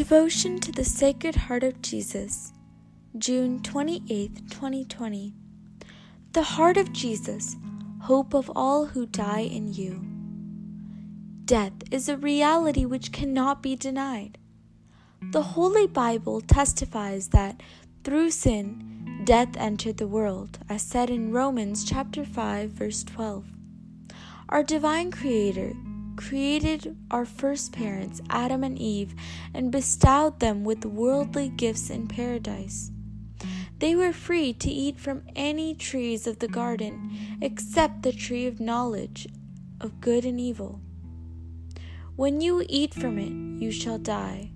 Devotion to the Sacred Heart of Jesus, June 28, 2020. The Heart of Jesus, hope of all who die in you. Death is a reality which cannot be denied. The Holy Bible testifies that through sin, death entered the world, as said in Romans chapter 5 verse 12. Our divine creator created our first parents, Adam and Eve, and bestowed them with worldly gifts in paradise. They were free to eat from any trees of the garden except the tree of knowledge of good and evil. When you eat from it, you shall die.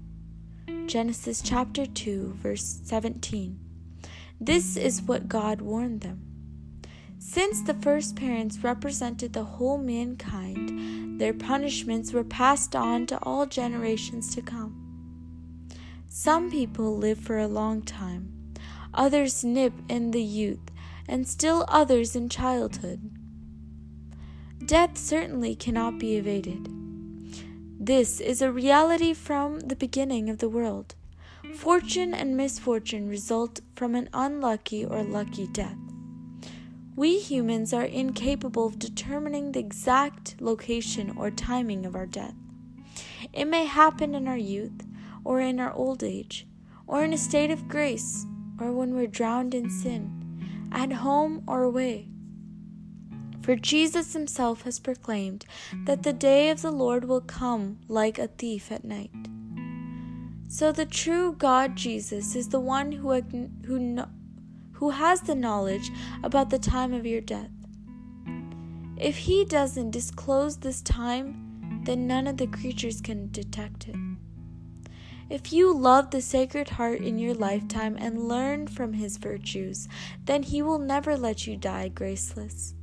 Genesis chapter 2, verse 17. This is what God warned them. Since the first parents represented the whole mankind, their punishments were passed on to all generations to come. Some people live for a long time, others nip in the youth, and still others in childhood. Death certainly cannot be evaded. This is a reality from the beginning of the world. Fortune and misfortune result from an unlucky or lucky death. We humans are incapable of determining the exact location or timing of our death. It may happen in our youth, or in our old age, or in a state of grace, or when we're drowned in sin, at home or away. For Jesus himself has proclaimed that the day of the Lord will come like a thief at night. So the true God Jesus is the one who, who who has the knowledge about the time of your death. If he doesn't disclose this time, then none of the creatures can detect it. If you love the Sacred Heart in your lifetime and learn from his virtues, then he will never let you die graceless.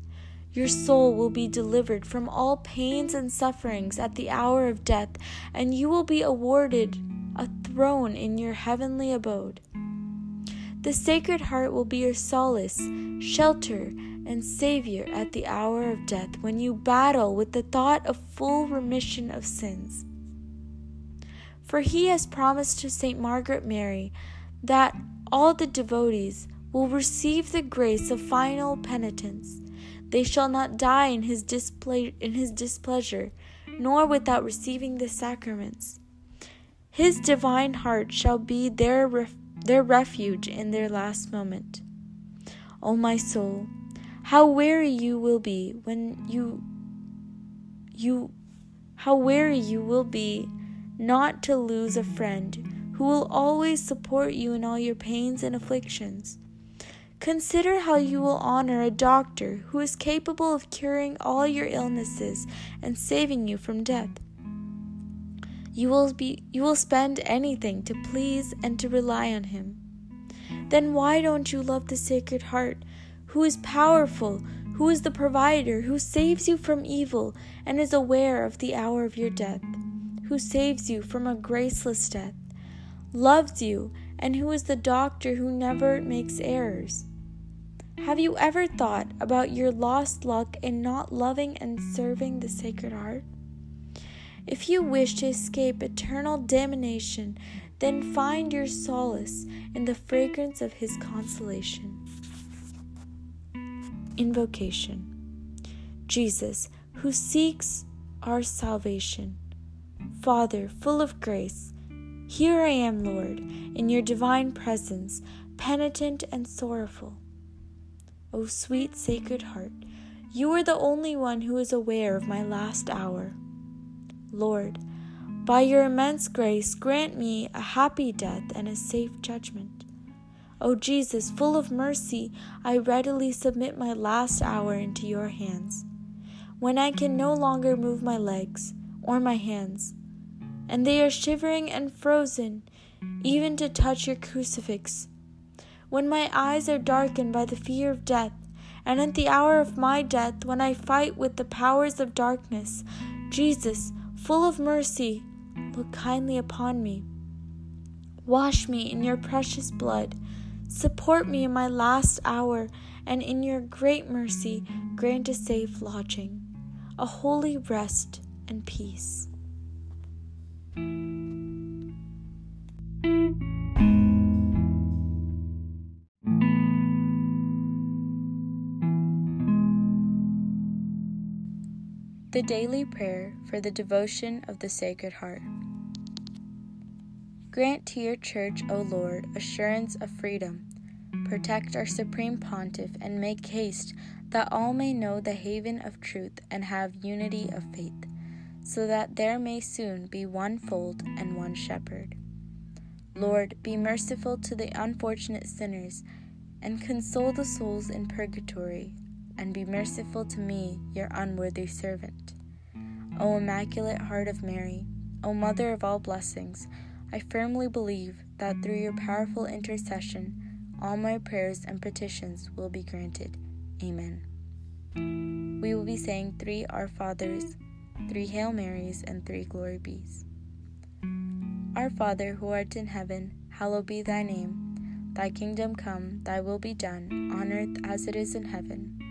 Your soul will be delivered from all pains and sufferings at the hour of death, and you will be awarded a throne in your heavenly abode. The Sacred Heart will be your solace, shelter, and Savior at the hour of death when you battle with the thought of full remission of sins. For he has promised to St. Margaret Mary that all the devotees will receive the grace of final penitence. They shall not die in his, disple- in his displeasure, nor without receiving the sacraments. His divine heart shall be their refuge their refuge in their last moment. O my soul, how weary you will be when you you how weary you will be not to lose a friend who will always support you in all your pains and afflictions. Consider how you will honor a doctor who is capable of curing all your illnesses and saving you from death. You will be you will spend anything to please and to rely on him. Then why don't you love the Sacred Heart, who is powerful, who is the provider, who saves you from evil and is aware of the hour of your death, who saves you from a graceless death, loves you, and who is the doctor who never makes errors? Have you ever thought about your lost luck in not loving and serving the Sacred Heart? If you wish to escape eternal damnation, then find your solace in the fragrance of his consolation. Invocation Jesus, who seeks our salvation. Father, full of grace, here I am, Lord, in your divine presence, penitent and sorrowful. O sweet Sacred Heart, you are the only one who is aware of my last hour. Lord, by your immense grace, grant me a happy death and a safe judgment. O Jesus, full of mercy, I readily submit my last hour into your hands. When I can no longer move my legs or my hands, and they are shivering and frozen, even to touch your crucifix. When my eyes are darkened by the fear of death, and at the hour of my death, when I fight with the powers of darkness, Jesus, full of mercy, look kindly upon me. Wash me in your precious blood. Support me in my last hour, and in your great mercy, grant a safe lodging, a holy rest and peace. The Daily Prayer for the Devotion of the Sacred Heart. Grant to your Church, O Lord, assurance of freedom. Protect our Supreme Pontiff and make haste that all may know the haven of truth and have unity of faith, so that there may soon be one fold and one shepherd. Lord, be merciful to the unfortunate sinners and console the souls in purgatory and be merciful to me, your unworthy servant. O Immaculate Heart of Mary, O Mother of all blessings, I firmly believe that through your powerful intercession, all my prayers and petitions will be granted. Amen. We will be saying three Our Fathers, three Hail Marys, and three Glory Bees. Our Father, who art in heaven, hallowed be thy name. Thy kingdom come, thy will be done, on earth as it is in heaven.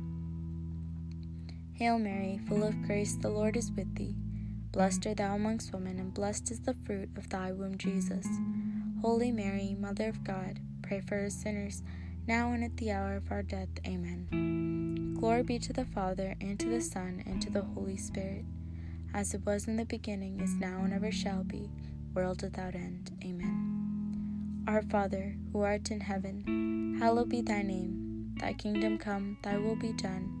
Hail Mary, full of grace, the Lord is with thee. Blessed art thou amongst women, and blessed is the fruit of thy womb, Jesus. Holy Mary, Mother of God, pray for us sinners, now and at the hour of our death. Amen. Glory be to the Father, and to the Son, and to the Holy Spirit, as it was in the beginning, is now, and ever shall be, world without end. Amen. Our Father, who art in heaven, hallowed be thy name. Thy kingdom come, thy will be done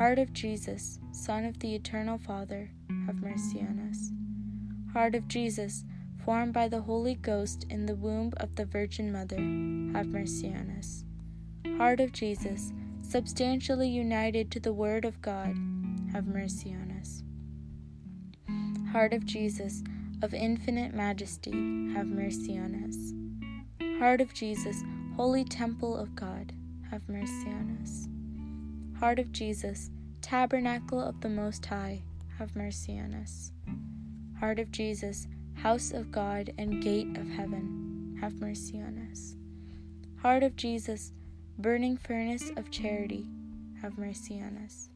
Heart of Jesus, Son of the Eternal Father, have mercy on us. Heart of Jesus, formed by the Holy Ghost in the womb of the Virgin Mother, have mercy on us. Heart of Jesus, substantially united to the Word of God, have mercy on us. Heart of Jesus, of infinite majesty, have mercy on us. Heart of Jesus, holy temple of God, have mercy on us. Heart of Jesus, Tabernacle of the Most High, have mercy on us. Heart of Jesus, House of God and Gate of Heaven, have mercy on us. Heart of Jesus, Burning Furnace of Charity, have mercy on us.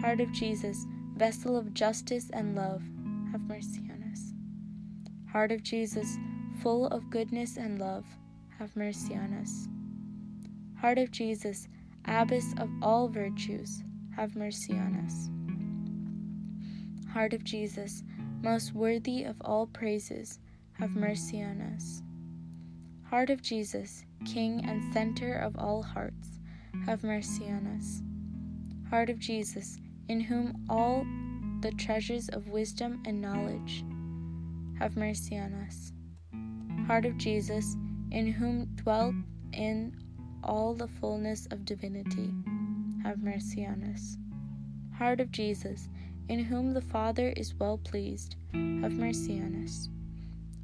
Heart of Jesus, Vessel of Justice and Love, have mercy on us. Heart of Jesus, full of goodness and love, have mercy on us. Heart of Jesus, Abbess of all virtues, have mercy on us. Heart of Jesus, most worthy of all praises, have mercy on us. Heart of Jesus, King and center of all hearts, have mercy on us. Heart of Jesus, in whom all the treasures of wisdom and knowledge, have mercy on us. Heart of Jesus, in whom dwelt in all the fullness of divinity, have mercy on us. Heart of Jesus, in whom the Father is well pleased, have mercy on us.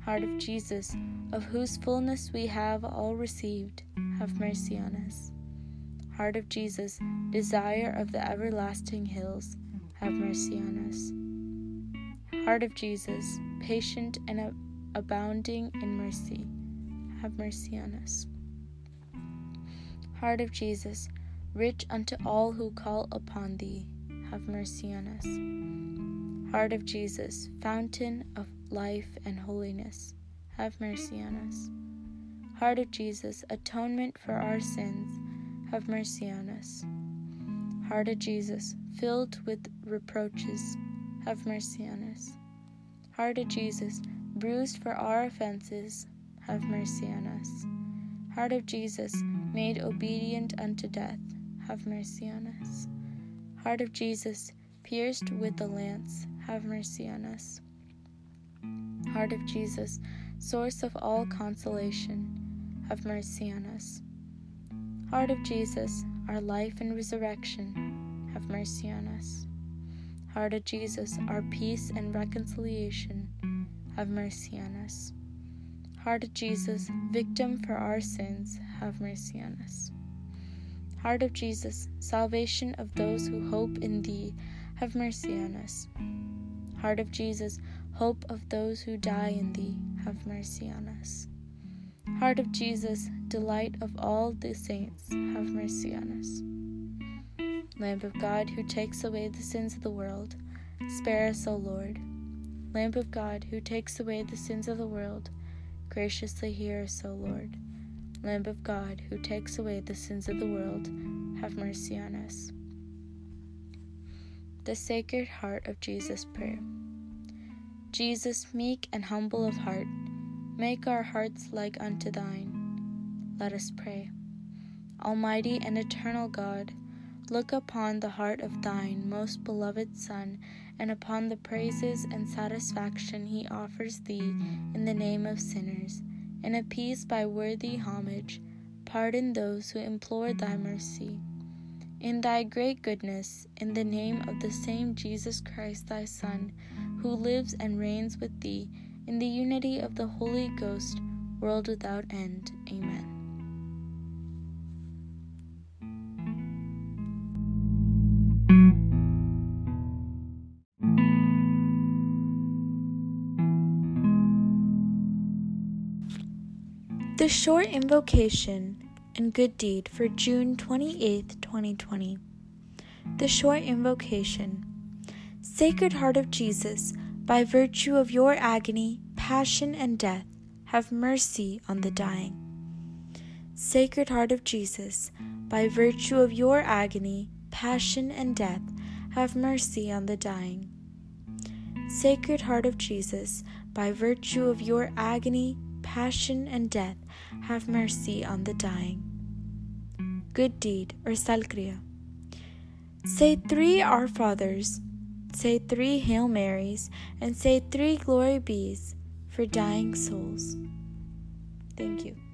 Heart of Jesus, of whose fullness we have all received, have mercy on us. Heart of Jesus, desire of the everlasting hills, have mercy on us. Heart of Jesus, patient and abounding in mercy, have mercy on us. Heart of Jesus, rich unto all who call upon thee, have mercy on us. Heart of Jesus, fountain of life and holiness, have mercy on us. Heart of Jesus, atonement for our sins, have mercy on us. Heart of Jesus, filled with reproaches, have mercy on us. Heart of Jesus, bruised for our offenses, have mercy on us. Heart of Jesus, made obedient unto death, have mercy on us. Heart of Jesus, pierced with the lance, have mercy on us. Heart of Jesus, source of all consolation, have mercy on us. Heart of Jesus, our life and resurrection, have mercy on us. Heart of Jesus, our peace and reconciliation, have mercy on us. Heart of Jesus, victim for our sins, have mercy on us. Heart of Jesus, salvation of those who hope in Thee, have mercy on us. Heart of Jesus, hope of those who die in Thee, have mercy on us. Heart of Jesus, delight of all the saints, have mercy on us. Lamb of God, who takes away the sins of the world, spare us, O Lord. Lamb of God, who takes away the sins of the world, graciously hear us, O Lord. Lamb of God, who takes away the sins of the world, have mercy on us. The Sacred Heart of Jesus Prayer. Jesus, meek and humble of heart, make our hearts like unto thine. Let us pray. Almighty and eternal God, look upon the heart of thine most beloved Son, and upon the praises and satisfaction he offers thee in the name of sinners, and appease by worthy homage, pardon those who implore thy mercy. In thy great goodness, in the name of the same Jesus Christ thy Son, who lives and reigns with thee, in the unity of the Holy Ghost, world without end. Amen. The short invocation and good deed for June 28, 2020. The short invocation Sacred Heart of Jesus, by virtue of your agony, passion, and death, have mercy on the dying. Sacred Heart of Jesus, by virtue of your agony, passion, and death, have mercy on the dying. Sacred Heart of Jesus, by virtue of your agony, passion, and death, have mercy on the dying. Good deed or salkriya. Say three Our Fathers, say three Hail Marys, and say three Glory Bees for dying souls. Thank you.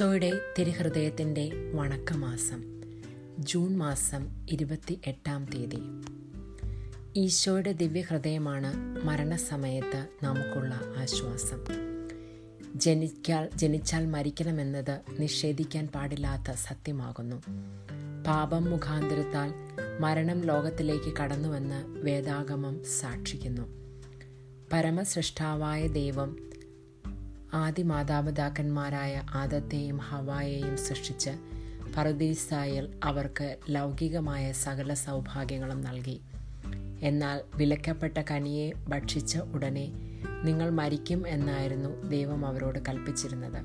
ഈശോയുടെ തിരുഹൃദയത്തിന്റെ വണക്കമാസം June മാസം ഇരുപത്തി എട്ടാം തീയതി. ഈശോയുടെ ദിവ്യഹൃദയമാണ് മരണസമയത്ത് നമുക്കുള്ള ആശ്വാസം. ജനിക്കാൽ ജനിച്ചാൽ മരിക്കണമെന്നത് നിഷേധിക്കാൻ പാടില്ലാത്ത സത്യമാകുന്നു. പാപം മുഖാന്തരത്താൽ മരണം ലോകത്തിലേക്ക് കടന്നുവെന്ന് വേദാഗമം സാക്ഷിക്കുന്നു. പരമസൃഷ്ടാവായ ദൈവം ആദി മാതാപിതാക്കന്മാരായ ആദത്തെയും ഹവായെയും സൃഷ്ടിച്ച് പറുദീസായിൽ അവർക്ക് ലൗകികമായ സകല സൗഭാഗ്യങ്ങളും നൽകി. എന്നാൽ വിലക്കപ്പെട്ട കനിയെ ഭക്ഷിച്ച ഉടനെ നിങ്ങൾ മരിക്കും എന്നായിരുന്നു ദൈവം അവരോട് കൽപ്പിച്ചിരുന്നത്.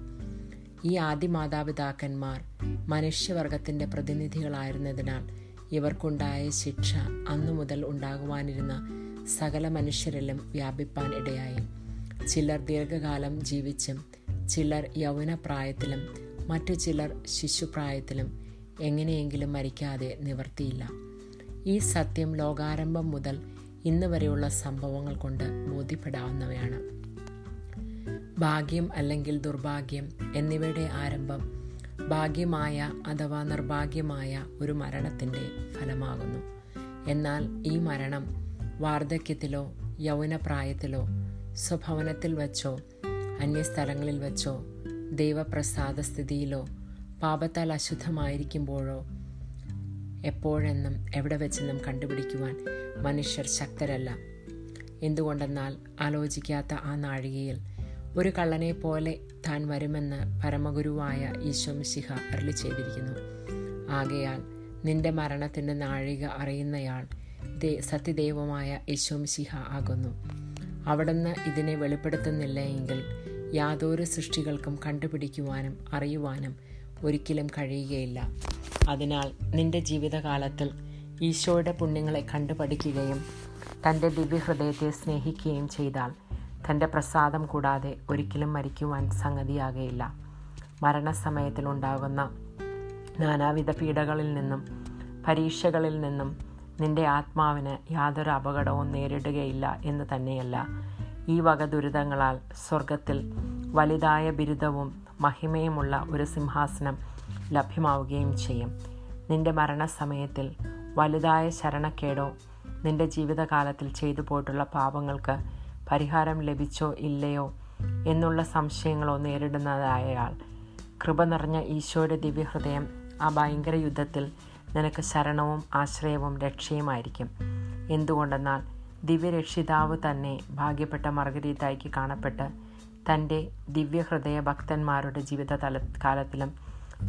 ഈ ആദ്യ മാതാപിതാക്കന്മാർ മനുഷ്യവർഗത്തിന്റെ പ്രതിനിധികളായിരുന്നതിനാൽ ഇവർക്കുണ്ടായ ശിക്ഷ അന്നു മുതൽ ഉണ്ടാകുവാനിരുന്ന സകല മനുഷ്യരിലും വ്യാപിപ്പാൻ ഇടയായി. ചിലർ ദീർഘകാലം ജീവിച്ചും ചിലർ യൗവനപ്രായത്തിലും മറ്റു ചിലർ ശിശുപ്രായത്തിലും എങ്ങനെയെങ്കിലും മരിക്കാതെ നിവർത്തിയില്ല. ഈ സത്യം ലോകാരംഭം മുതൽ ഇന്ന് വരെയുള്ള സംഭവങ്ങൾ കൊണ്ട് ബോധ്യപ്പെടാവുന്നവയാണ്. ഭാഗ്യം അല്ലെങ്കിൽ ദുർഭാഗ്യം എന്നിവയുടെ ആരംഭം ഭാഗ്യമായ അഥവാ നിർഭാഗ്യമായ ഒരു മരണത്തിന്റെ ഫലമാകുന്നു. എന്നാൽ ഈ മരണം വാർദ്ധക്യത്തിലോ യൗവനപ്രായത്തിലോ സ്വഭവനത്തിൽ വച്ചോ അന്യസ്ഥലങ്ങളിൽ വച്ചോ ദൈവപ്രസാദ സ്ഥിതിയിലോ പാപത്താൽ അശുദ്ധമായിരിക്കുമ്പോഴോ എപ്പോഴെന്നും എവിടെ വെച്ചെന്നും കണ്ടുപിടിക്കുവാൻ മനുഷ്യർ ശക്തരല്ല. എന്തുകൊണ്ടെന്നാൽ ആലോചിക്കാത്ത ആ നാഴികയിൽ ഒരു കള്ളനെ പോലെ താൻ വരുമെന്ന് പരമഗുരുവായ ഈശോമിശിഹ അരളി ചെയ്തിരിക്കുന്നു. ആകയാൽ നിന്റെ മരണത്തിന്റെ നാഴിക അറിയുന്നയാൾ സത്യദൈവമായ ഈശോമിശിഹ ആകുന്നു. അവിടുന്ന് ഇതിനെ വെളിപ്പെടുത്തുന്നില്ല എങ്കിൽ യാതൊരു സൃഷ്ടികൾക്കും കണ്ടുപിടിക്കുവാനും അറിയുവാനും ഒരിക്കലും കഴിയുകയില്ല. അതിനാൽ നിന്റെ ജീവിതകാലത്തിൽ ഈശോയുടെ പുണ്യങ്ങളെ കണ്ടുപഠിക്കുകയും തന്റെ ദിവ്യഹൃദയത്തെ സ്നേഹിക്കുകയും ചെയ്താൽ തന്റെ പ്രസാദം കൂടാതെ ഒരിക്കലും മരിക്കുവാൻ സംഗതിയാകയില്ല. മരണസമയത്തിലുണ്ടാകുന്ന നാനാവിധ പീഡകളിൽ നിന്നും പരീക്ഷകളിൽ നിന്നും നിന്റെ ആത്മാവിന് യാതൊരു അപകടവും നേരിടുകയില്ല എന്ന് തന്നെയല്ല. ഈ വക ദുരിതങ്ങളാൽ സ്വർഗത്തിൽ വലുതായ ബിരുദവും മഹിമയുമുള്ള ഒരു സിംഹാസനം ലഭ്യമാവുകയും ചെയ്യും. നിന്റെ മരണസമയത്തിൽ വലുതായ ശരണക്കേടോ നിന്റെ ജീവിതകാലത്തിൽ ചെയ്തു പോയിട്ടുള്ള പാപങ്ങൾക്ക് പരിഹാരം ലഭിച്ചോ ഇല്ലയോ എന്നുള്ള സംശയങ്ങളോ നേരിടുന്നതായയാൾ കൃപ നിറഞ്ഞ ഈശോയുടെ ദിവ്യഹൃദയം ആ ഭയങ്കര യുദ്ധത്തിൽ നിനക്ക് ശരണവും ആശ്രയവും രക്ഷയുമായിരിക്കും. എന്തുകൊണ്ടെന്നാൽ ദിവ്യരക്ഷിതാവ് തന്നെ ഭാഗ്യപ്പെട്ട മർഗരീതായ്ക്ക് കാണപ്പെട്ട് തന്റെ ദിവ്യഹൃദയ ഭക്തന്മാരുടെ ജീവിത തല കാലത്തിലും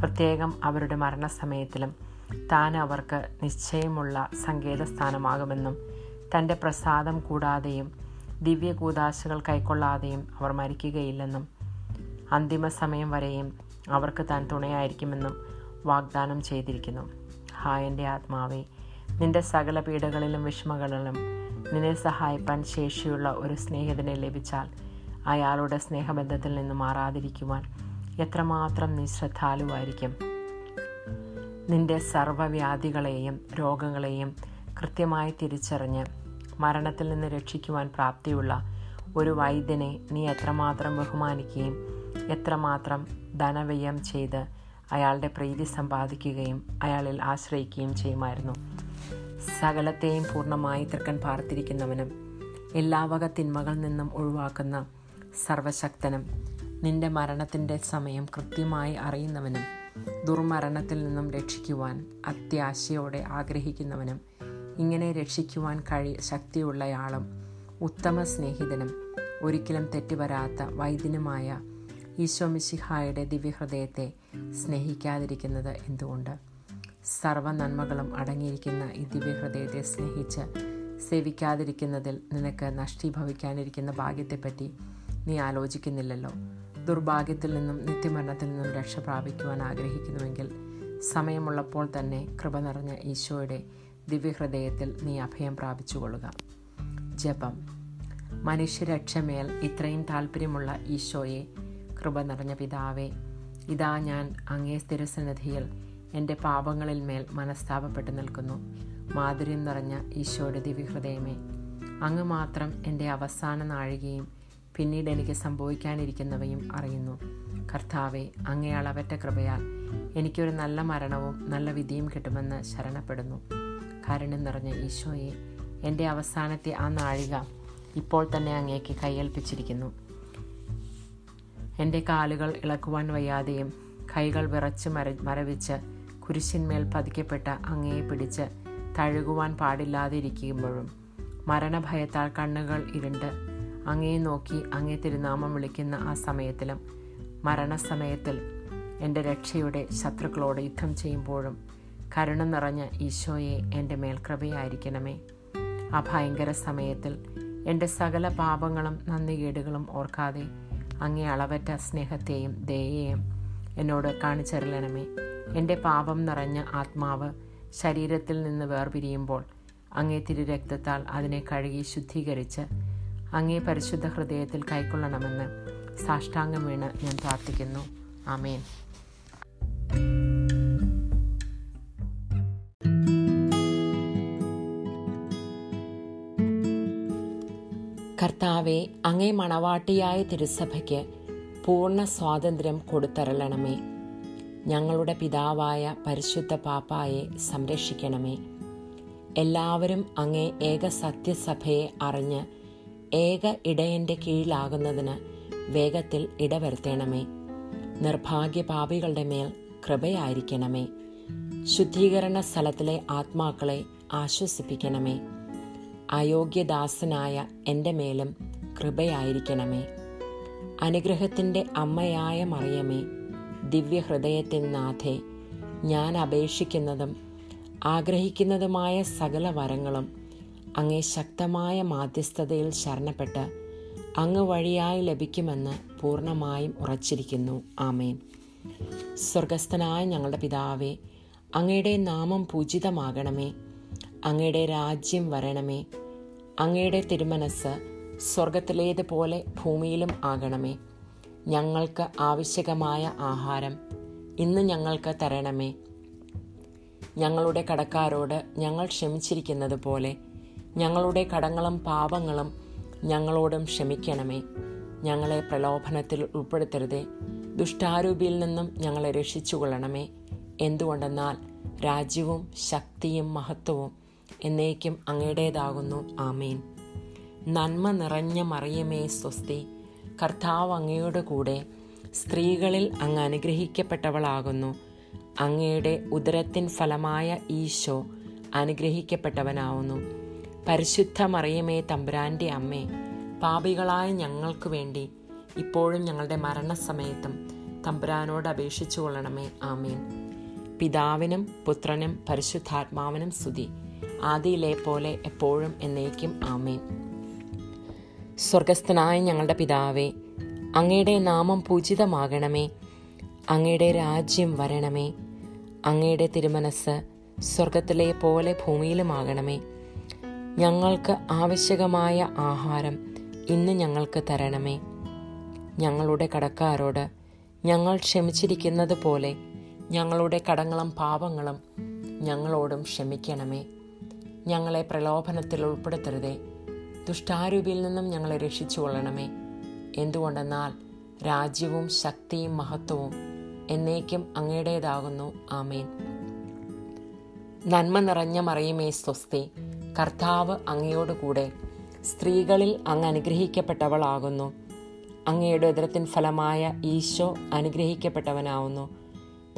പ്രത്യേകം അവരുടെ മരണസമയത്തിലും താൻ അവർക്ക് നിശ്ചയമുള്ള സങ്കേതസ്ഥാനമാകുമെന്നും തന്റെ പ്രസാദം കൂടാതെയും ദിവ്യ കൂതാശകൾ കൈക്കൊള്ളാതെയും അവർ മരിക്കുകയില്ലെന്നും അന്തിമ സമയം വരെയും അവർക്ക് താൻ തുണയായിരിക്കുമെന്നും വാഗ്ദാനം ചെയ്തിരിക്കുന്നു. ഹാ എന്റെ ആത്മാവേ. നിന്റെ സകല പീഡകളിലും വിഷമകളിലും നിന്നെ സഹായിപ്പാൻ ശേഷിയുള്ള ഒരു സ്നേഹിതനെ ലഭിച്ചാൽ അയാളുടെ സ്നേഹബന്ധത്തിൽ നിന്ന് മാറാതിരിക്കുവാൻ എത്രമാത്രം നീ ശ്രദ്ധാലുവായിരിക്കും. നിന്റെ സർവവ്യാധികളെയും രോഗങ്ങളെയും കൃത്യമായി തിരിച്ചറിഞ്ഞ് മരണത്തിൽ നിന്ന് രക്ഷിക്കുവാൻ പ്രാപ്തിയുള്ള ഒരു വൈദ്യനെ നീ എത്രമാത്രം ബഹുമാനിക്കുകയും എത്രമാത്രം ധനവ്യയം ചെയ്ത് അയാളുടെ പ്രീതി സമ്പാദിക്കുകയും അയാളിൽ ആശ്രയിക്കുകയും ചെയ്യുമായിരുന്നു. സകലത്തെയും പൂർണമായി തൃക്കൻ പാർത്തിരിക്കുന്നവനും എല്ലാ വക തിന്മകളിൽ നിന്നും ഒഴിവാക്കുന്ന സർവശക്തനും നിന്റെ മരണത്തിന്റെ സമയം കൃത്യമായി അറിയുന്നവനും ദുർമരണത്തിൽ നിന്നും രക്ഷിക്കുവാൻ അത്യാശയോടെ ആഗ്രഹിക്കുന്നവനും ഇങ്ങനെ രക്ഷിക്കുവാൻ കഴി ശക്തിയുള്ളയാളും ഉത്തമ സ്നേഹിതനും ഒരിക്കലും തെറ്റുവരാത്ത വൈദ്യനുമായ ഈശോമിശിഹായുടെ ദിവ്യഹൃദയത്തെ സ്നേഹിക്കാതിരിക്കുന്നത് എന്തുകൊണ്ട്? സർവ നന്മകളും അടങ്ങിയിരിക്കുന്ന ഈ ദിവ്യഹൃദയത്തെ സ്നേഹിച്ച് സേവിക്കാതിരിക്കുന്നതിൽ നിനക്ക് നഷ്ടീഭവിക്കാനിരിക്കുന്ന ഭാഗ്യത്തെപ്പറ്റി നീ ആലോചിക്കുന്നില്ലല്ലോ. ദുർഭാഗ്യത്തിൽ നിന്നും നിത്യമരണത്തിൽ നിന്നും രക്ഷ പ്രാപിക്കുവാൻ ആഗ്രഹിക്കുന്നുവെങ്കിൽ സമയമുള്ളപ്പോൾ തന്നെ കൃപ നിറഞ്ഞ ഈശോയുടെ ദിവ്യഹൃദയത്തിൽ നീ അഭയം പ്രാപിച്ചുകൊള്ളുക. ജപം. മനുഷ്യരക്ഷമേൽ ഇത്രയും താല്പര്യമുള്ള ഈശോയെ കൃപ നിറഞ്ഞ പിതാവേ ഇതാ ഞാൻ അങ്ങേ സ്ഥിരസന്നിധിയിൽ എന്റെ പാപങ്ങളിൽ മേൽ മനസ്താപപ്പെട്ട് നിൽക്കുന്നു. മാധുര്യം നിറഞ്ഞ ഈശോയുടെ ദിവ്യഹൃദയമേ അങ്ങ് മാത്രം എന്റെ അവസാന നാഴികയും പിന്നീട് എനിക്ക് സംഭവിക്കാനിരിക്കുന്നവയും അറിയുന്നു. കർത്താവെ അങ്ങേ അളവറ്റ കൃപയാൽ എനിക്കൊരു നല്ല മരണവും നല്ല വിധിയും കിട്ടുമെന്ന് ശരണപ്പെടുന്നു. കരുണം നിറഞ്ഞ ഈശോയെ എന്റെ അവസാനത്തെ ആ നാഴിക ഇപ്പോൾ തന്നെ അങ്ങേക്ക് കൈയേൽപ്പിച്ചിരിക്കുന്നു എന്റെ കാലുകൾ ഇളക്കുവാൻ വയ്യാതെയും കൈകൾ വിറച്ച് മര മരവിച്ച് കുരിശിന്മേൽ പതിക്കപ്പെട്ട അങ്ങയെ പിടിച്ച് തഴുകുവാൻ പാടില്ലാതെ ഇരിക്കുമ്പോഴും മരണഭയത്താൽ കണ്ണുകൾ ഇരുണ്ട് അങ്ങയെ നോക്കി അങ്ങേ തിരുനാമം വിളിക്കുന്ന ആ സമയത്തിലും മരണസമയത്തിൽ എന്റെ രക്ഷയുടെ ശത്രുക്കളോട് യുദ്ധം ചെയ്യുമ്പോഴും കരുണ നിറഞ്ഞ ഈശോയെ എന്റെ മേൽക്കൃപയായിരിക്കണമേ ആ ഭയങ്കര സമയത്തിൽ എന്റെ സകല പാപങ്ങളും നന്ദികേടുകളും ഓർക്കാതെ അങ്ങേ അളവറ്റ സ്നേഹത്തെയും ദയയെയും എന്നോട് കാണിച്ചറിയണമേ എന്റെ പാപം നിറഞ്ഞ ആത്മാവ് ശരീരത്തിൽ നിന്ന് വേർപിരിയുമ്പോൾ അങ്ങേ തിരുരക്തത്താൽ അതിനെ കഴുകി ശുദ്ധീകരിച്ച് അങ്ങേ പരിശുദ്ധ ഹൃദയത്തിൽ കൈക്കൊള്ളണമെന്ന് സാഷ്ടാംഗം വീണ് ഞാൻ പ്രാർത്ഥിക്കുന്നു. ആമേൻ. കർത്താവെ അങ്ങേ മണവാട്ടിയായ തിരുസഭയ്ക്ക് പൂർണ സ്വാതന്ത്ര്യം കൊടുത്തരളണമേ. ഞങ്ങളുടെ പിതാവായ പരിശുദ്ധ പാപ്പായെ സംരക്ഷിക്കണമേ. എല്ലാവരും അങ്ങേ ഏക സത്യസഭയെ അറിഞ്ഞ് ഏക ഇടയന്റെ കീഴിലാകുന്നതിന് വേഗത്തിൽ ഇടവരുത്തണമേ. നിർഭാഗ്യ പാപികളുടെ മേൽ കൃപയായിരിക്കണമേ. ശുദ്ധീകരണ സ്ഥലത്തിലെ ആത്മാക്കളെ ആശ്വസിപ്പിക്കണമേ. അയോഗ്യദാസനായ എന്റെ മേലും കൃപയായിരിക്കണമേ. അനുഗ്രഹത്തിന്റെ അമ്മയായ മറിയമേ ദിവ്യഹൃദയത്തിൻ നാഥേ ഞാൻ അപേക്ഷിക്കുന്നതും ആഗ്രഹിക്കുന്നതുമായ സകല വരങ്ങളും അങ്ങേ ശക്തമായ മാധ്യസ്ഥതയിൽ ശരണപ്പെട്ട് അങ്ങ് വഴിയായി ലഭിക്കുമെന്ന് പൂർണമായും ഉറച്ചിരിക്കുന്നു. ആമേൻ. സ്വർഗസ്ഥനായ ഞങ്ങളുടെ പിതാവേ അങ്ങയുടെ നാമം പൂജിതമാകണമേ. അങ്ങയുടെ രാജ്യം വരണമേ. അങ്ങയുടെ തിരുമനസ് സ്വർഗത്തിലേതുപോലെ ഭൂമിയിലും ആകണമേ. ഞങ്ങൾക്ക് ആവശ്യകമായ ആഹാരം ഇന്ന് ഞങ്ങൾക്ക് തരണമേ. ഞങ്ങളുടെ കടക്കാരോട് ഞങ്ങൾ ക്ഷമിച്ചിരിക്കുന്നത് പോലെ ഞങ്ങളുടെ കടങ്ങളും പാപങ്ങളും ഞങ്ങളോടും ക്ഷമിക്കണമേ. ഞങ്ങളെ പ്രലോഭനത്തിൽ ഉൾപ്പെടുത്തരുതേ. ദുഷ്ടാരൂപിയിൽ നിന്നും ഞങ്ങളെ രക്ഷിച്ചുകൊള്ളണമേ. എന്തുകൊണ്ടെന്നാൽ രാജ്യവും ശക്തിയും മഹത്വവും എന്നേക്കും അങ്ങയുടേതാകുന്നു. ആമേൻ. നന്മ നിറഞ്ഞ മറിയമേ സ്വസ്തി. കർത്താവ് അങ്ങയുടെ കൂടെ സ്ത്രീകളിൽ അങ്ങ് അനുഗ്രഹിക്കപ്പെട്ടവളാകുന്നു. അങ്ങയുടെ ഉദരത്തിൻ ഫലമായ ഈശോ അനുഗ്രഹിക്കപ്പെട്ടവനാവുന്നു. പരിശുദ്ധ മറിയമേ തമ്പുരാന്റെ അമ്മേ പാപികളായ ഞങ്ങൾക്ക് വേണ്ടി ഇപ്പോഴും ഞങ്ങളുടെ മരണസമയത്തും തമ്പുരാനോട് അപേക്ഷിച്ചു കൊള്ളണമേ ആമേൻ. പിതാവിനും പുത്രനും പരിശുദ്ധാത്മാവിനും സ്തുതി. ആദിയിലെ പോലെ എപ്പോഴും എന്നേക്കും ആമേൻ. സ്വർഗസ്ഥനായ ഞങ്ങളുടെ പിതാവേ അങ്ങയുടെ നാമം പൂജിതമാകണമേ. അങ്ങയുടെ രാജ്യം വരണമേ. അങ്ങയുടെ തിരുമനസ് സ്വർഗത്തിലെ പോലെ ഭൂമിയിലുമാകണമേ. ഞങ്ങൾക്ക് ആവശ്യകമായ ആഹാരം ഇന്ന് ഞങ്ങൾക്ക് തരണമേ. ഞങ്ങളുടെ കടക്കാരോട് ഞങ്ങൾ ക്ഷമിച്ചിരിക്കുന്നത് പോലെ ഞങ്ങളുടെ കടങ്ങളും പാപങ്ങളും ഞങ്ങളോടും ക്ഷമിക്കണമേ. ഞങ്ങളെ പ്രലോഭനത്തിൽ ഉൾപ്പെടുത്തരുതേ. ദുഷ്ടാരൂപിയിൽ നിന്നും ഞങ്ങളെ രക്ഷിച്ചു കൊള്ളണമേ എന്തുകൊണ്ടെന്നാൽ രാജ്യവും ശക്തിയും മഹത്വവും എന്നേക്കും അങ്ങയുടേതാകുന്നു. ആമേൻ. നന്മ നിറഞ്ഞ മറിയുമേ സ്വസ്തി. കർത്താവ് അങ്ങയോട് കൂടെ സ്ത്രീകളിൽ അങ്ങ് അനുഗ്രഹിക്കപ്പെട്ടവളാകുന്നു. അങ്ങയുടെ ഉദരത്തിൻ ഫലമായ ഈശോ അനുഗ്രഹിക്കപ്പെട്ടവനാവുന്നു.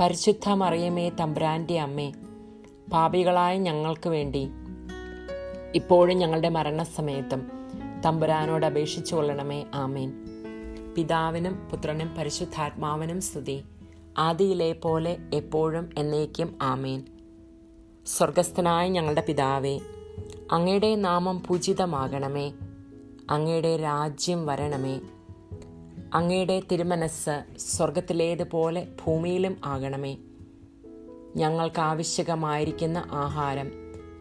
പരിശുദ്ധ മറിയമേ തമ്പ്രാന്റെ അമ്മേ പാപികളായ ഞങ്ങൾക്ക് വേണ്ടി ഇപ്പോഴും ഞങ്ങളുടെ മരണസമയത്തും തമ്പുരാനോട് അപേക്ഷിച്ചു കൊള്ളണമേ. ആമേൻ. പിതാവിനും പുത്രനും പരിശുദ്ധാത്മാവിനും സ്തുതി. ആദിയിലെ പോലെ എപ്പോഴും എന്നേക്കും ആമേൻ. സ്വർഗസ്ഥനായ ഞങ്ങളുടെ പിതാവേ അങ്ങയുടെ നാമം പൂജിതമാകണമേ. അങ്ങയുടെ രാജ്യം വരണമേ. അങ്ങയുടെ തിരുമനസ് സ്വർഗത്തിലേതുപോലെ ഭൂമിയിലും ആകണമേ. ഞങ്ങൾക്ക് ആവശ്യകമായിരിക്കുന്ന ആഹാരം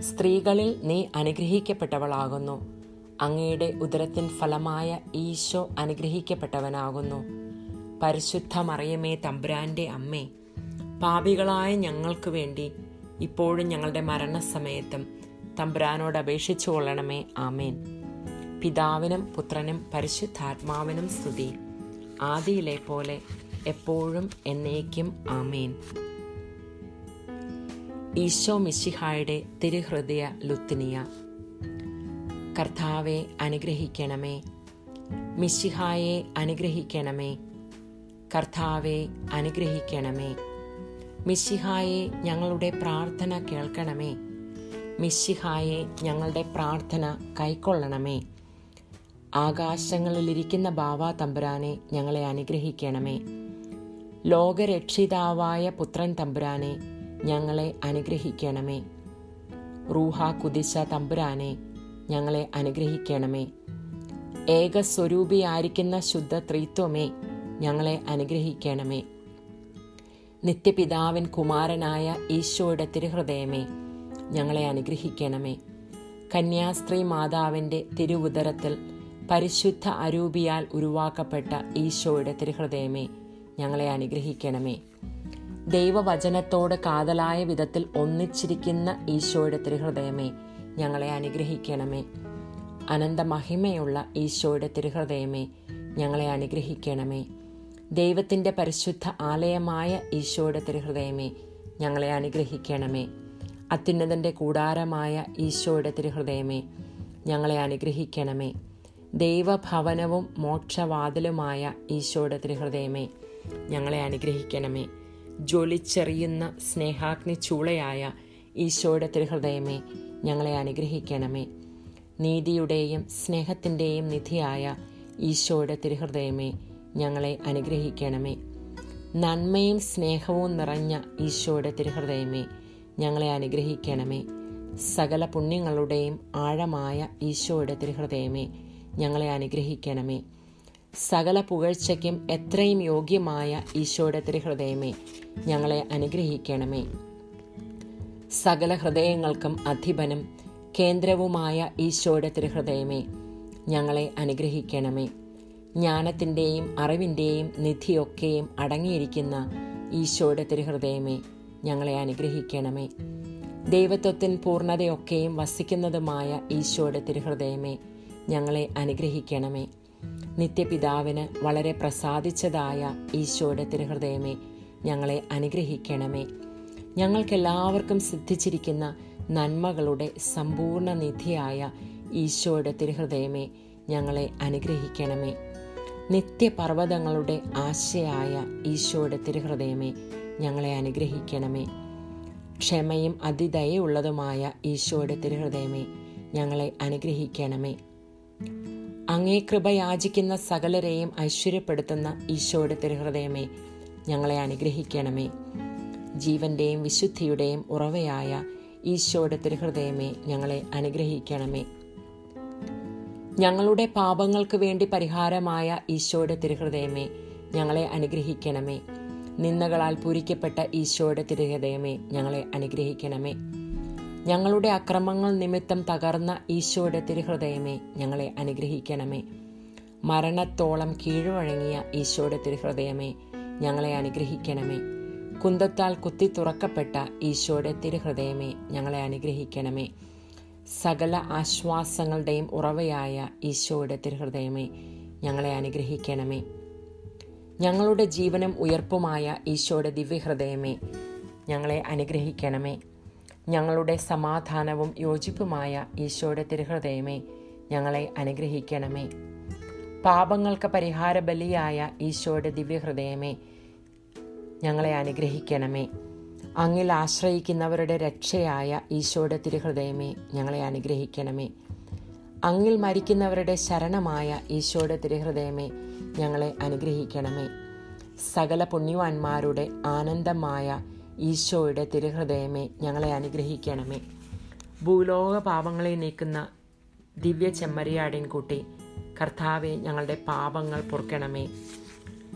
സ്ത്രീകളിൽ നീ അനുഗ്രഹിക്കപ്പെട്ടവളാകുന്നു. അങ്ങയുടെ ഉദരത്തിൻ ഫലമായ ഈശോ അനുഗ്രഹിക്കപ്പെട്ടവനാകുന്നു. പരിശുദ്ധ മറിയമേ തമ്പുരാന്റെ അമ്മേ പാപികളായ ഞങ്ങൾക്ക് വേണ്ടി ഇപ്പോഴും ഞങ്ങളുടെ മരണസമയത്തും തമ്പുരാനോട് അപേക്ഷിച്ചു കൊള്ളണമേ. ആമേൻ. പിതാവിനും പുത്രനും പരിശുദ്ധാത്മാവിനും സ്തുതി. ആദിയിലെ പോലെ എപ്പോഴും എന്നേക്കും ആമേൻ. ഈശോ മിശിഹായുടെ തിരുഹൃദയ ലുത്തിനിയ. കർത്താവെ അനുഗ്രഹിക്കണമേ. മിശിഹായെ അനുഗ്രഹിക്കണമേ. കർത്താവെ അനുഗ്രഹിക്കണമേ. മിശിഹായെ ഞങ്ങളുടെ പ്രാർത്ഥന കേൾക്കണമേ. മിശിഹായെ ഞങ്ങളുടെ പ്രാർത്ഥന കൈക്കൊള്ളണമേ. ആകാശങ്ങളിലിരിക്കുന്ന ബാവാ തമ്പുരാനെ ഞങ്ങളെ അനുഗ്രഹിക്കണമേ. ലോകരക്ഷിതാവായ പുത്രൻ തമ്പുരാനെ ഞങ്ങളെ അനുഗ്രഹിക്കണമേ. റൂഹ കുതിശ തമ്പുരാനെ ഞങ്ങളെ അനുഗ്രഹിക്കണമേ. ഏകസ്വരൂപിയായിരിക്കുന്ന ശുദ്ധ ത്രിത്വമേ ഞങ്ങളെ അനുഗ്രഹിക്കണമേ. നിത്യപിതാവിൻ കുമാരനായ ഈശോയുടെ തിരുഹൃദയമേ ഞങ്ങളെ അനുഗ്രഹിക്കണമേ. കന്യാസ്ത്രീ മാതാവിന്റെ തിരുവുദരത്തിൽ പരിശുദ്ധ അരൂപിയാൽ ഉരുവാക്കപ്പെട്ട ഈശോയുടെ തിരുഹൃദയമേ ഞങ്ങളെ അനുഗ്രഹിക്കണമേ. ദൈവവചനത്തോട് കാതലായ വിധത്തിൽ ഒന്നിച്ചിരിക്കുന്ന ഈശോയുടെ തിരുഹൃദയമേ ഞങ്ങളെ അനുഗ്രഹിക്കണമേ. അനന്തമഹിമയുള്ള ഈശോയുടെ തിരുഹൃദയമേ ഞങ്ങളെ അനുഗ്രഹിക്കണമേ. ദൈവത്തിന്റെ പരിശുദ്ധ ആലയമായ ഈശോയുടെ തിരുഹൃദയമേ ഞങ്ങളെ അനുഗ്രഹിക്കണമേ. അത്യുന്നതന്റെ കൂടാരമായ ഈശോയുടെ തിരുഹൃദയമേ ഞങ്ങളെ അനുഗ്രഹിക്കണമേ. ദൈവഭവനവും മോക്ഷവാതിലുമായ ഈശോയുടെ തിരുഹൃദയമേ ഞങ്ങളെ അനുഗ്രഹിക്കണമേ. ജ്വലിച്ചെറിയുന്ന സ്നേഹാഗ്നി ചൂളയായ ഈശോയുടെ തിരുഹൃദയമേ ഞങ്ങളെ അനുഗ്രഹിക്കണമേ. നീതിയുടെയും സ്നേഹത്തിന്റെയും നിധിയായ ഈശോയുടെ തിരുഹൃദയമേ ഞങ്ങളെ അനുഗ്രഹിക്കണമേ. നന്മയും സ്നേഹവും നിറഞ്ഞ ഈശോയുടെ തിരുഹൃദയമേ ഞങ്ങളെ അനുഗ്രഹിക്കണമേ. സകല പുണ്യങ്ങളുടെയും ആഴമായ ഈശോയുടെ തിരുഹൃദയമേ ഞങ്ങളെ അനുഗ്രഹിക്കണമേ. സകല പുകഴ്ചയ്ക്കും എത്രയും യോഗ്യമായ ഈശോയുടെ തിരുഹൃദയമേ ഞങ്ങളെ അനുഗ്രഹിക്കണമേ. സകല ഹൃദയങ്ങൾക്കും അധിപനും കേന്ദ്രവുമായ ഈശോയുടെ തിരുഹൃദയമേ ഞങ്ങളെ അനുഗ്രഹിക്കണമേ. ജ്ഞാനത്തിന്റെയും അറിവിന്റെയും നിധിയൊക്കെയും അടങ്ങിയിരിക്കുന്ന ഈശോയുടെ തിരുഹൃദയമേ ഞങ്ങളെ അനുഗ്രഹിക്കണമേ. ദൈവത്വത്തിൻ പൂർണതയൊക്കെയും വസിക്കുന്നതുമായ ഈശോയുടെ തിരുഹൃദയമേ ഞങ്ങളെ അനുഗ്രഹിക്കണമേ. നിത്യപിതാവിന് വളരെ പ്രസാദിച്ചതായ ഈശോയുടെ തിരുഹൃദയമേ ഞങ്ങളെ അനുഗ്രഹിക്കണമേ. ഞങ്ങൾക്കെല്ലാവർക്കും സിദ്ധിച്ചിരിക്കുന്ന നന്മകളുടെ സമ്പൂർണ നിധിയായ ഈശോയുടെ തിരുഹൃദയമേ ഞങ്ങളെ അനുഗ്രഹിക്കണമേ. നിത്യപർവതങ്ങളുടെ ആശയായ ഈശോയുടെ തിരുഹൃദയമേ ഞങ്ങളെ അനുഗ്രഹിക്കണമേ. ക്ഷമയും അതിദയുള്ളതുമായ ഈശോയുടെ തിരുഹൃദയമേ ഞങ്ങളെ അനുഗ്രഹിക്കണമേ. അങ്ങേ കൃപ യാചിക്കുന്ന സകലരെയും ഐശ്വര്യപ്പെടുത്തുന്ന ഈശോയുടെ തിരുഹൃദയമേ ഞങ്ങളെ അനുഗ്രഹിക്കണമേ. ജീവന്റെയും വിശുദ്ധിയുടെയും ഉറവയായ ഈശോയുടെ തിരുഹൃദയമേ ഞങ്ങളെ അനുഗ്രഹിക്കണമേ. ഞങ്ങളുടെ പാപങ്ങൾക്ക് വേണ്ടി പരിഹാരമായ ഈശോയുടെ തിരുഹൃദയമേ ഞങ്ങളെ അനുഗ്രഹിക്കണമേ. നിന്ദകളാൽ പൂരിക്കപ്പെട്ട ഈശോയുടെ തിരുഹൃദയമേ ഞങ്ങളെ അനുഗ്രഹിക്കണമേ. ഞങ്ങളുടെ അക്രമങ്ങൾ നിമിത്തം തകർന്ന ഈശോയുടെ തിരുഹൃദയമേ ഞങ്ങളെ അനുഗ്രഹിക്കണമേ. മരണത്തോളം കീഴ്വഴങ്ങിയ ഈശോയുടെ തിരുഹൃദയമേ ഞങ്ങളെ അനുഗ്രഹിക്കണമേ. കുന്തത്താൽ കുത്തി തുറക്കപ്പെട്ട ഈശോയുടെ തിരുഹൃദയമേ ഞങ്ങളെ അനുഗ്രഹിക്കണമേ. സകല ആശ്വാസങ്ങളുടെയും ഉറവയായ ഈശോയുടെ തിരുഹൃദയമേ ഞങ്ങളെ അനുഗ്രഹിക്കണമേ. ഞങ്ങളുടെ ജീവനും ഉയർപ്പുമായ ഈശോയുടെ ദിവ്യഹൃദയമേ ഞങ്ങളെ അനുഗ്രഹിക്കണമേ. ഞങ്ങളുടെ സമാധാനവും യോജിപ്പുമായ ഈശോയുടെ തിരുഹൃദയമേ ഞങ്ങളെ അനുഗ്രഹിക്കണമേ. പാപങ്ങൾക്ക് പരിഹാര ബലിയായ ഈശോയുടെ ദിവ്യഹൃദയമേ ഞങ്ങളെ അനുഗ്രഹിക്കണമേ. അങ്ങിൽ ആശ്രയിക്കുന്നവരുടെ രക്ഷയായ ഈശോയുടെ തിരുഹൃദയമേ ഞങ്ങളെ അനുഗ്രഹിക്കണമേ. അങ്ങിൽ മരിക്കുന്നവരുടെ ശരണമായ ഈശോയുടെ തിരുഹൃദയമേ ഞങ്ങളെ അനുഗ്രഹിക്കണമേ. സകല പുണ്യവാന്മാരുടെ ആനന്ദമായ ഈശോയുടെ തിരുഹൃദയമേ ഞങ്ങളെ അനുഗ്രഹിക്കണമേ. ഭൂലോക പാപങ്ങളെ നീക്കുന്ന ദിവ്യ ചെമ്മരിയാടിൻ കുട്ടി കർത്താവെ ഞങ്ങളുടെ പാപങ്ങൾ പൊറുക്കണമേ.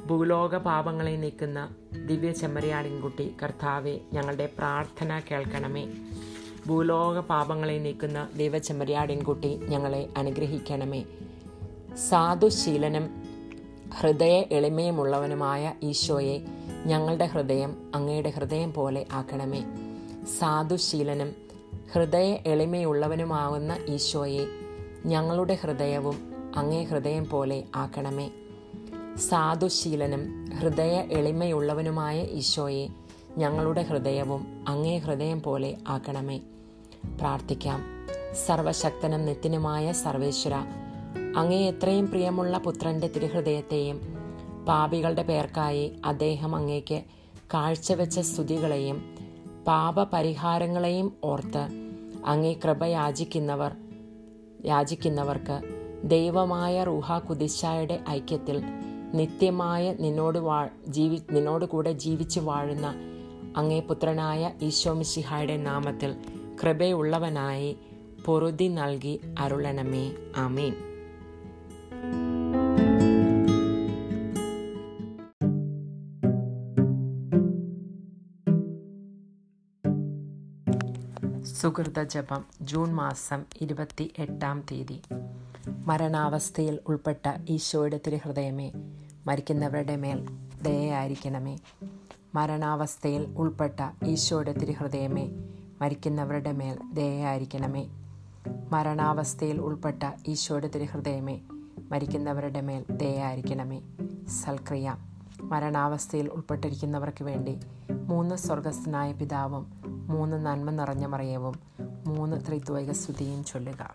ഭൂലോക പാപങ്ങളെ നീക്കുന്ന ദിവ്യ ചെമ്മരിയാടിൻകുട്ടി കർത്താവെ ഞങ്ങളുടെ പ്രാർത്ഥന കേൾക്കണമേ. ഭൂലോക പാപങ്ങളെ നീക്കുന്ന ദിവ്യ ചെമ്മരിയാടിൻകുട്ടി ഞങ്ങളെ അനുഗ്രഹിക്കണമേ. സാധുശീലനം ഹൃദയ എളിമയുമുള്ളവനുമായ ഈശോയെ ഞങ്ങളുടെ ഹൃദയം അങ്ങയുടെ ഹൃദയം പോലെ ആക്കണമേ. സാധുശീലനും ഹൃദയ എളിമയുള്ളവനുമാവുന്ന ഈശോയെ ഞങ്ങളുടെ ഹൃദയവും അങ്ങേ ഹൃദയം പോലെ ആക്കണമേ. സാധുശീലനും ഹൃദയ എളിമയുള്ളവനുമായ ഈശോയെ ഞങ്ങളുടെ ഹൃദയവും അങ്ങേ ഹൃദയം പോലെ ആക്കണമേ. പ്രാർത്ഥിക്കാം. സർവശക്തനും നിത്യനുമായ സർവേശ്വര അങ്ങേ എത്രയും പ്രിയമുള്ള പുത്രന്റെ തിരുഹൃദയത്തെയും പാപികളുടെ പേർക്കായി അദ്ദേഹം അങ്ങേക്ക് കാഴ്ചവെച്ച സ്തുതികളെയും പാപപരിഹാരങ്ങളെയും ഓർത്ത് അങ്ങേ കൃപ യാചിക്കുന്നവർ യാചിക്കുന്നവർക്ക് ദൈവമായ റൂഹ കുതിശായുടെ ഐക്യത്തിൽ നിത്യമായ നിന്നോട് വാ ജീവി നിന്നോട് കൂടെ ജീവിച്ചു വാഴുന്ന അങ്ങേ പുത്രനായ ഈശോമിശിഹായുടെ നാമത്തിൽ കൃപയുള്ളവനായി പൊറുതി നൽകി അരുളണമേ. ആമീൻ. സുഹൃത ജപം ജൂൺ മാസം ഇരുപത്തി എട്ടാം തീയതി. മരണാവസ്ഥയിൽ ഉൾപ്പെട്ട ഈശോയുടെ തിരുഹൃദയമേ മരിക്കുന്നവരുടെ മേൽ ദയയായിരിക്കണമേ. മരണാവസ്ഥയിൽ ഉൾപ്പെട്ട ഈശോയുടെ തിരുഹൃദയമേ മരിക്കുന്നവരുടെ മേൽ ദയയായിരിക്കണമേ. മരണാവസ്ഥയിൽ ഉൾപ്പെട്ട ഈശോയുടെ തിരുഹൃദയമേ മരിക്കുന്നവരുടെ മേൽ ദയായിരിക്കണമേ സൽക്രിയ. മരണാവസ്ഥയിൽ ഉൾപ്പെട്ടിരിക്കുന്നവർക്ക് വേണ്ടി മൂന്ന് സ്വർഗസ്ഥനായ പിതാവും മൂന്ന് നന്മ നിറഞ്ഞ മറിയവും മൂന്ന് ത്രിത്വൈക സ്തുതിയും ചൊല്ലുക.